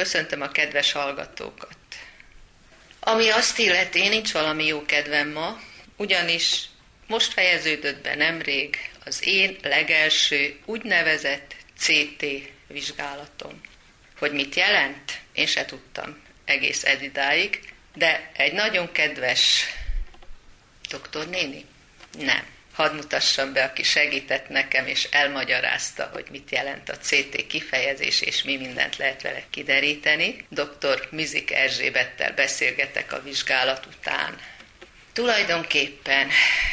Köszöntöm a kedves hallgatókat. Ami azt illeti, nincs valami jó kedvem ma, ugyanis most fejeződött be nemrég az én legelső úgynevezett CT vizsgálatom. Hogy mit jelent, én se tudtam egész edidáig, de egy nagyon kedves doktornéni? Nem hadd mutassam be, aki segített nekem, és elmagyarázta, hogy mit jelent a CT kifejezés, és mi mindent lehet vele kideríteni. Dr. Mizik Erzsébettel beszélgetek a vizsgálat után. Tulajdonképpen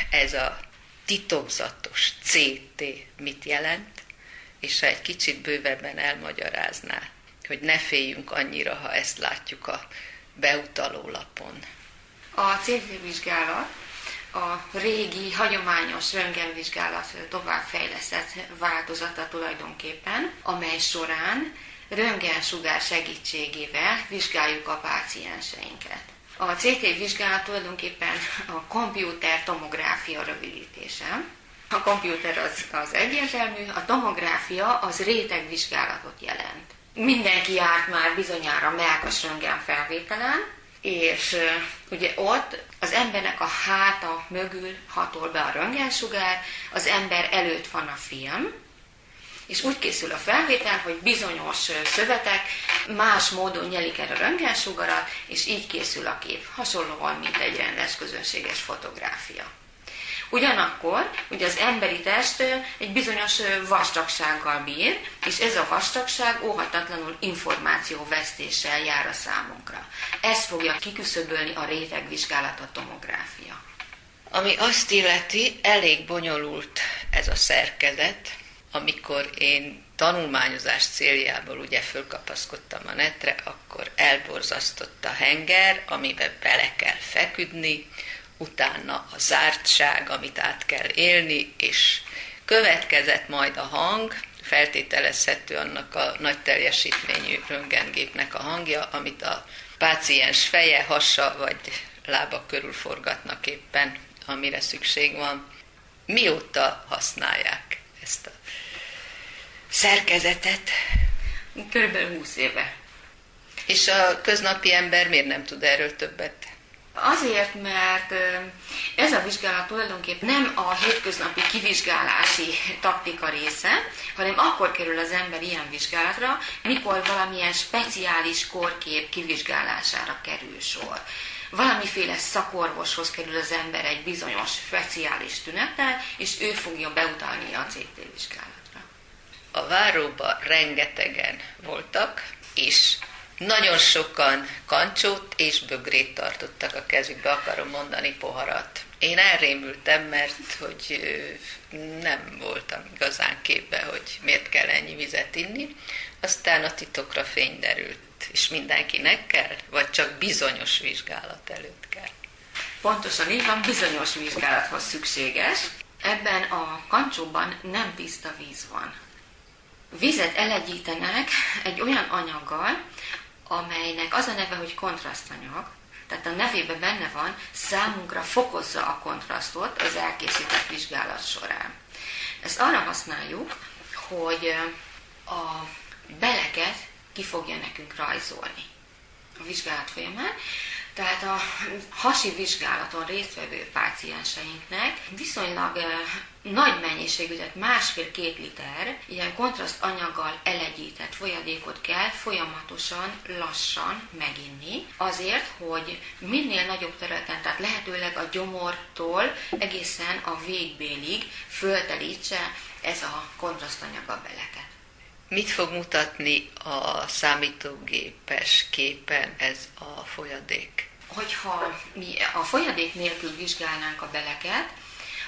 ez a titokzatos CT mit jelent, és ha egy kicsit bővebben elmagyarázná, hogy ne féljünk annyira, ha ezt látjuk a beutaló lapon. A CT vizsgálat a régi, hagyományos röntgenvizsgálat továbbfejlesztett változata tulajdonképpen, amely során röntgensugár segítségével vizsgáljuk a pácienseinket. A CT vizsgálat tulajdonképpen a komputer tomográfia rövidítése. A komputer az, az egyértelmű, a tomográfia az rétegvizsgálatot jelent. Mindenki járt már bizonyára melkas röntgen felvételen, és ugye ott az embernek a háta mögül hatol be a röntgensugár, az ember előtt van a film, és úgy készül a felvétel, hogy bizonyos szövetek más módon nyelik el a röntgensugarat, és így készül a kép. Hasonlóan, mint egy rendes közönséges fotográfia. Ugyanakkor ugye az emberi test egy bizonyos vastagsággal bír, és ez a vastagság óhatatlanul információvesztéssel jár a számunkra. Ez fogja kiküszöbölni a rétegvizsgálat a tomográfia. Ami azt illeti, elég bonyolult ez a szerkezet, amikor én tanulmányozás céljából ugye fölkapaszkodtam a netre, akkor elborzasztott a henger, amiben bele kell feküdni, utána a zártság, amit át kell élni, és következett majd a hang, feltételezhető annak a nagy teljesítményű röntgengépnek a hangja, amit a páciens feje, hasa vagy lába körül forgatnak éppen, amire szükség van. Mióta használják ezt a szerkezetet? Körülbelül 20 éve. És a köznapi ember miért nem tud erről többet? Azért, mert ez a vizsgálat tulajdonképpen nem a hétköznapi kivizsgálási taktika része, hanem akkor kerül az ember ilyen vizsgálatra, mikor valamilyen speciális korkép kivizsgálására kerül sor. Valamiféle szakorvoshoz kerül az ember egy bizonyos speciális tünettel, és ő fogja beutalni a CT vizsgálatra. A váróban rengetegen voltak, és nagyon sokan kancsót és bögrét tartottak a kezükbe, akarom mondani poharat. Én elrémültem, mert hogy nem voltam igazán képbe, hogy miért kell ennyi vizet inni. Aztán a titokra fény derült. És mindenkinek kell? Vagy csak bizonyos vizsgálat előtt kell? Pontosan így van, bizonyos vizsgálathoz szükséges. Ebben a kancsóban nem tiszta víz van. Vizet elegyítenek egy olyan anyaggal, amelynek az a neve, hogy kontrasztanyag, tehát a nevében benne van, számunkra fokozza a kontrasztot az elkészített vizsgálat során. Ezt arra használjuk, hogy a beleket ki fogja nekünk rajzolni a vizsgálat folyamán, tehát a hasi vizsgálaton résztvevő pácienseinknek viszonylag nagy mennyiségű, tehát másfél-két liter ilyen kontraszt anyaggal elegyített folyadékot kell folyamatosan, lassan meginni, azért, hogy minél nagyobb területen, tehát lehetőleg a gyomortól egészen a végbélig föltelítse ez a kontrasztanyag a beleket. Mit fog mutatni a számítógépes képen ez a folyadék? Hogyha mi a folyadék nélkül vizsgálnánk a beleket,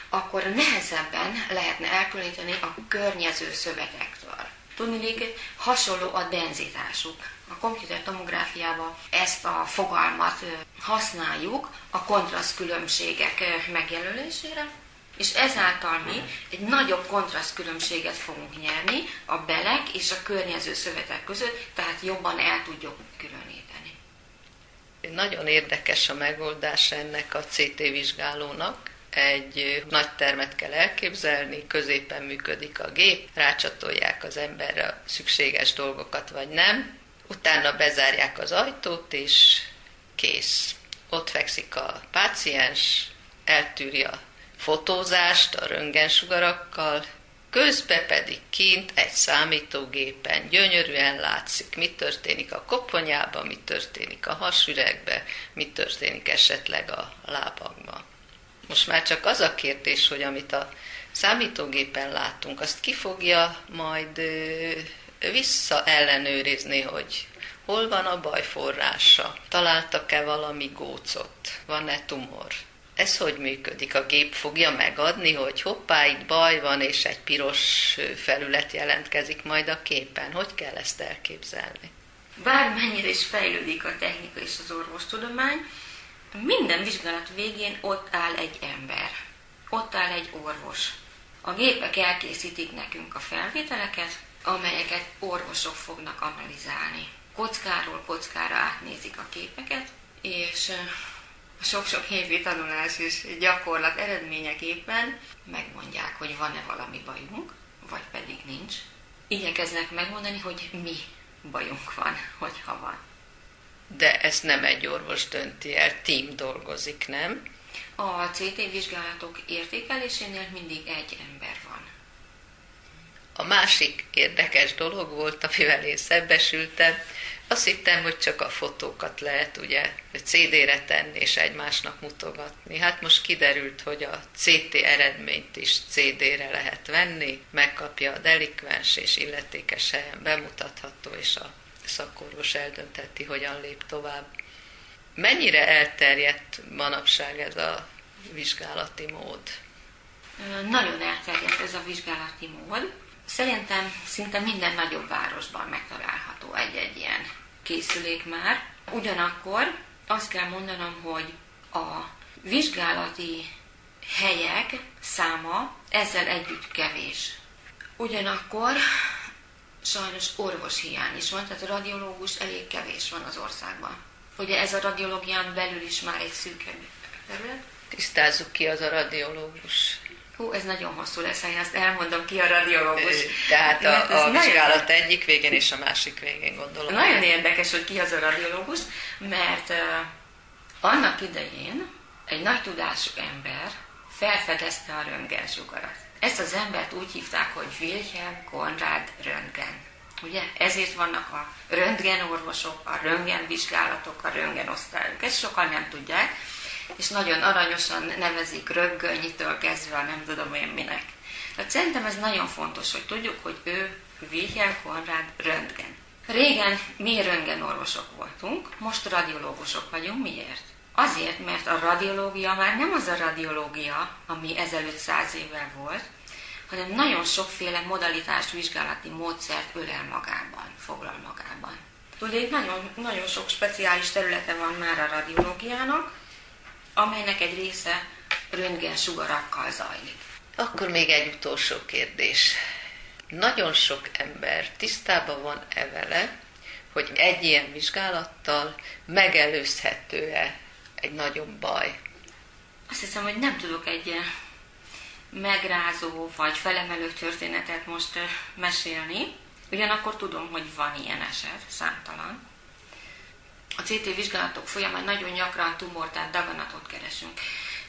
akkor nehezebben lehetne elkülöníteni a környező szövetektől. Tudnilik, hasonló a denzitásuk. A komputer tomográfiában ezt a fogalmat használjuk a kontraszt különbségek megjelölésére, és ezáltal mi egy nagyobb kontraszt különbséget fogunk nyerni a belek és a környező szövetek között, tehát jobban el tudjuk különíteni. Nagyon érdekes a megoldás ennek a CT vizsgálónak. Egy nagy termet kell elképzelni, középen működik a gép, rácsatolják az emberre szükséges dolgokat, vagy nem, Utána bezárják az ajtót, és kész. Ott fekszik a páciens, eltűri a fotózást a röntgensugarakkal, közben pedig kint egy számítógépen gyönyörűen látszik, mi történik a koponyában, mi történik a hasüregbe, mi történik esetleg a lábakban. Most már csak az a kérdés, hogy amit a számítógépen látunk, azt ki fogja majd vissza ellenőrizni, hogy hol van a baj forrása, találtak-e valami gócot, van-e tumor. Ez hogy működik? A gép fogja megadni, hogy hoppá, itt baj van, és egy piros felület jelentkezik majd a képen. Hogy kell ezt elképzelni? Bármennyire is fejlődik a technika és az orvostudomány, minden vizsgálat végén ott áll egy ember, ott áll egy orvos. A gépek elkészítik nekünk a felvételeket, amelyeket orvosok fognak analizálni. Kockáról kockára átnézik a képeket, és sok-sok évi tanulás és gyakorlat eredményeképpen megmondják, hogy van-e valami bajunk, vagy pedig nincs. Igyekeznek megmondani, hogy mi bajunk van, hogyha van. De ezt nem egy orvos dönti el, tím dolgozik, nem? A CT vizsgálatok értékelésénél mindig egy ember van. A másik érdekes dolog volt, amivel én szembesültem, azt hittem, hogy csak a fotókat lehet ugye CD-re tenni és egymásnak mutogatni. Hát most kiderült, hogy a CT eredményt is CD-re lehet venni, megkapja a delikvens és illetékes helyen bemutatható, és a szakorvos eldönteti, hogyan lép tovább. Mennyire elterjedt manapság ez a vizsgálati mód? Nagyon elterjedt ez a vizsgálati mód. Szerintem szinte minden nagyobb városban megtalálható egy-egy ilyen készülék már. Ugyanakkor azt kell mondanom, hogy a vizsgálati helyek száma ezzel együtt kevés. Ugyanakkor sajnos orvoshiány is van, tehát a radiológus elég kevés van az országban. Ugye ez a radiológián belül is már egy szűkebb terület. Tisztázzuk ki az a radiológus. Hú, ez nagyon hosszú lesz, én azt elmondom ki a radiológus. Tehát a, a vizsgálat nagyon... egyik végén és a másik végén gondolom. Nagyon érdekes, hogy ki az a radiológus, mert uh, annak idején egy nagy tudású ember felfedezte a röntgensugarat. Ezt az embert úgy hívták, hogy Wilhelm Konrad Röntgen. Ugye? Ezért vannak a röntgenorvosok, a röntgenvizsgálatok, a röntgenosztályok. Ezt sokan nem tudják és nagyon aranyosan nevezik röggönyitől kezdve nem tudom én minek. Tehát szerintem ez nagyon fontos, hogy tudjuk, hogy ő Wilhelm Konrad Röntgen. Régen mi röntgenorvosok voltunk, most radiológusok vagyunk. Miért? Azért, mert a radiológia már nem az a radiológia, ami ezelőtt száz évvel volt, hanem nagyon sokféle modalitást, vizsgálati módszert ölel magában, foglal magában. Tudod, nagyon, nagyon sok speciális területe van már a radiológiának, amelynek egy része röntgen sugarakkal zajlik. Akkor még egy utolsó kérdés. Nagyon sok ember tisztában van-e vele, hogy egy ilyen vizsgálattal megelőzhető-e egy nagyobb baj? Azt hiszem, hogy nem tudok egy megrázó vagy felemelő történetet most mesélni. Ugyanakkor tudom, hogy van ilyen eset, számtalan a CT vizsgálatok folyamán nagyon gyakran tumor, tehát daganatot keresünk.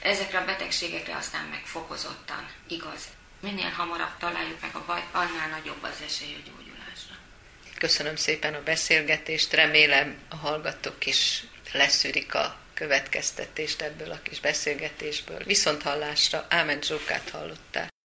Ezekre a betegségekre aztán meg fokozottan igaz. Minél hamarabb találjuk meg a bajt, annál nagyobb az esély a gyógyulásra. Köszönöm szépen a beszélgetést, remélem a hallgatók is leszűrik a következtetést ebből a kis beszélgetésből. Viszont hallásra Ámen Zsókát hallották.